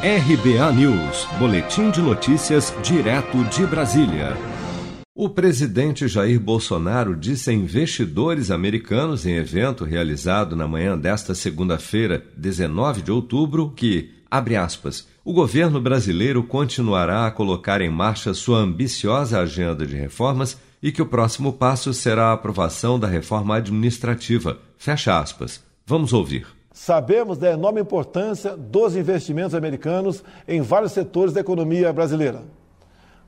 RBA News, Boletim de Notícias, direto de Brasília. O presidente Jair Bolsonaro disse a investidores americanos em evento realizado na manhã desta segunda-feira, 19 de outubro, que, abre aspas, o governo brasileiro continuará a colocar em marcha sua ambiciosa agenda de reformas e que o próximo passo será a aprovação da reforma administrativa. Fecha aspas. Vamos ouvir. Sabemos da enorme importância dos investimentos americanos em vários setores da economia brasileira.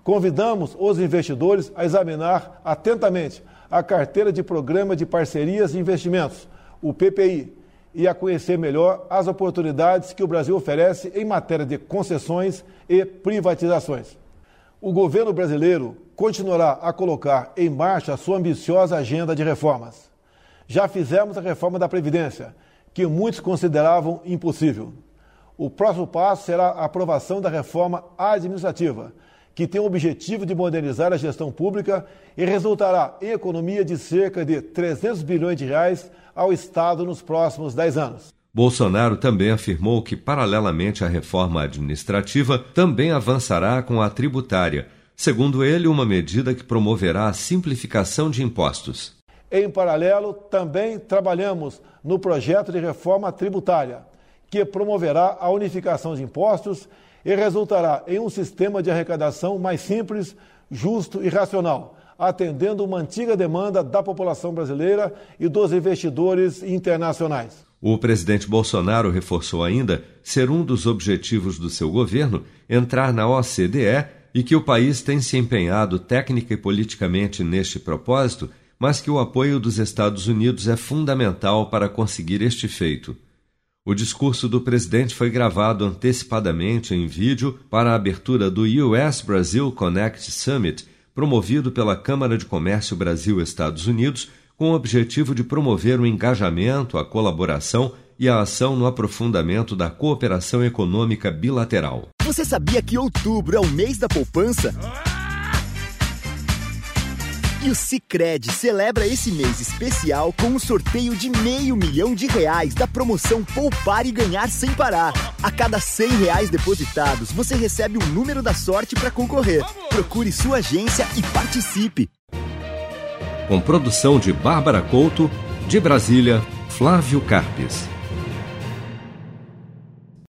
Convidamos os investidores a examinar atentamente a carteira de Programa de Parcerias e Investimentos, o PPI, e a conhecer melhor as oportunidades que o Brasil oferece em matéria de concessões e privatizações. O governo brasileiro continuará a colocar em marcha a sua ambiciosa agenda de reformas. Já fizemos a reforma da Previdência que muitos consideravam impossível. O próximo passo será a aprovação da reforma administrativa, que tem o objetivo de modernizar a gestão pública e resultará em economia de cerca de 300 bilhões de reais ao Estado nos próximos 10 anos. Bolsonaro também afirmou que, paralelamente à reforma administrativa, também avançará com a tributária, segundo ele, uma medida que promoverá a simplificação de impostos. Em paralelo, também trabalhamos no projeto de reforma tributária, que promoverá a unificação de impostos e resultará em um sistema de arrecadação mais simples, justo e racional, atendendo uma antiga demanda da população brasileira e dos investidores internacionais. O presidente Bolsonaro reforçou ainda ser um dos objetivos do seu governo entrar na OCDE e que o país tem se empenhado técnica e politicamente neste propósito mas que o apoio dos Estados Unidos é fundamental para conseguir este feito. O discurso do presidente foi gravado antecipadamente em vídeo para a abertura do US Brasil Connect Summit, promovido pela Câmara de Comércio Brasil-Estados Unidos, com o objetivo de promover o engajamento, a colaboração e a ação no aprofundamento da cooperação econômica bilateral. Você sabia que outubro é o mês da poupança? E o Cicred celebra esse mês especial com um sorteio de meio milhão de reais da promoção Poupar e Ganhar Sem Parar. A cada cem reais depositados, você recebe um número da sorte para concorrer. Procure sua agência e participe. Com produção de Bárbara Couto, de Brasília, Flávio Carpes.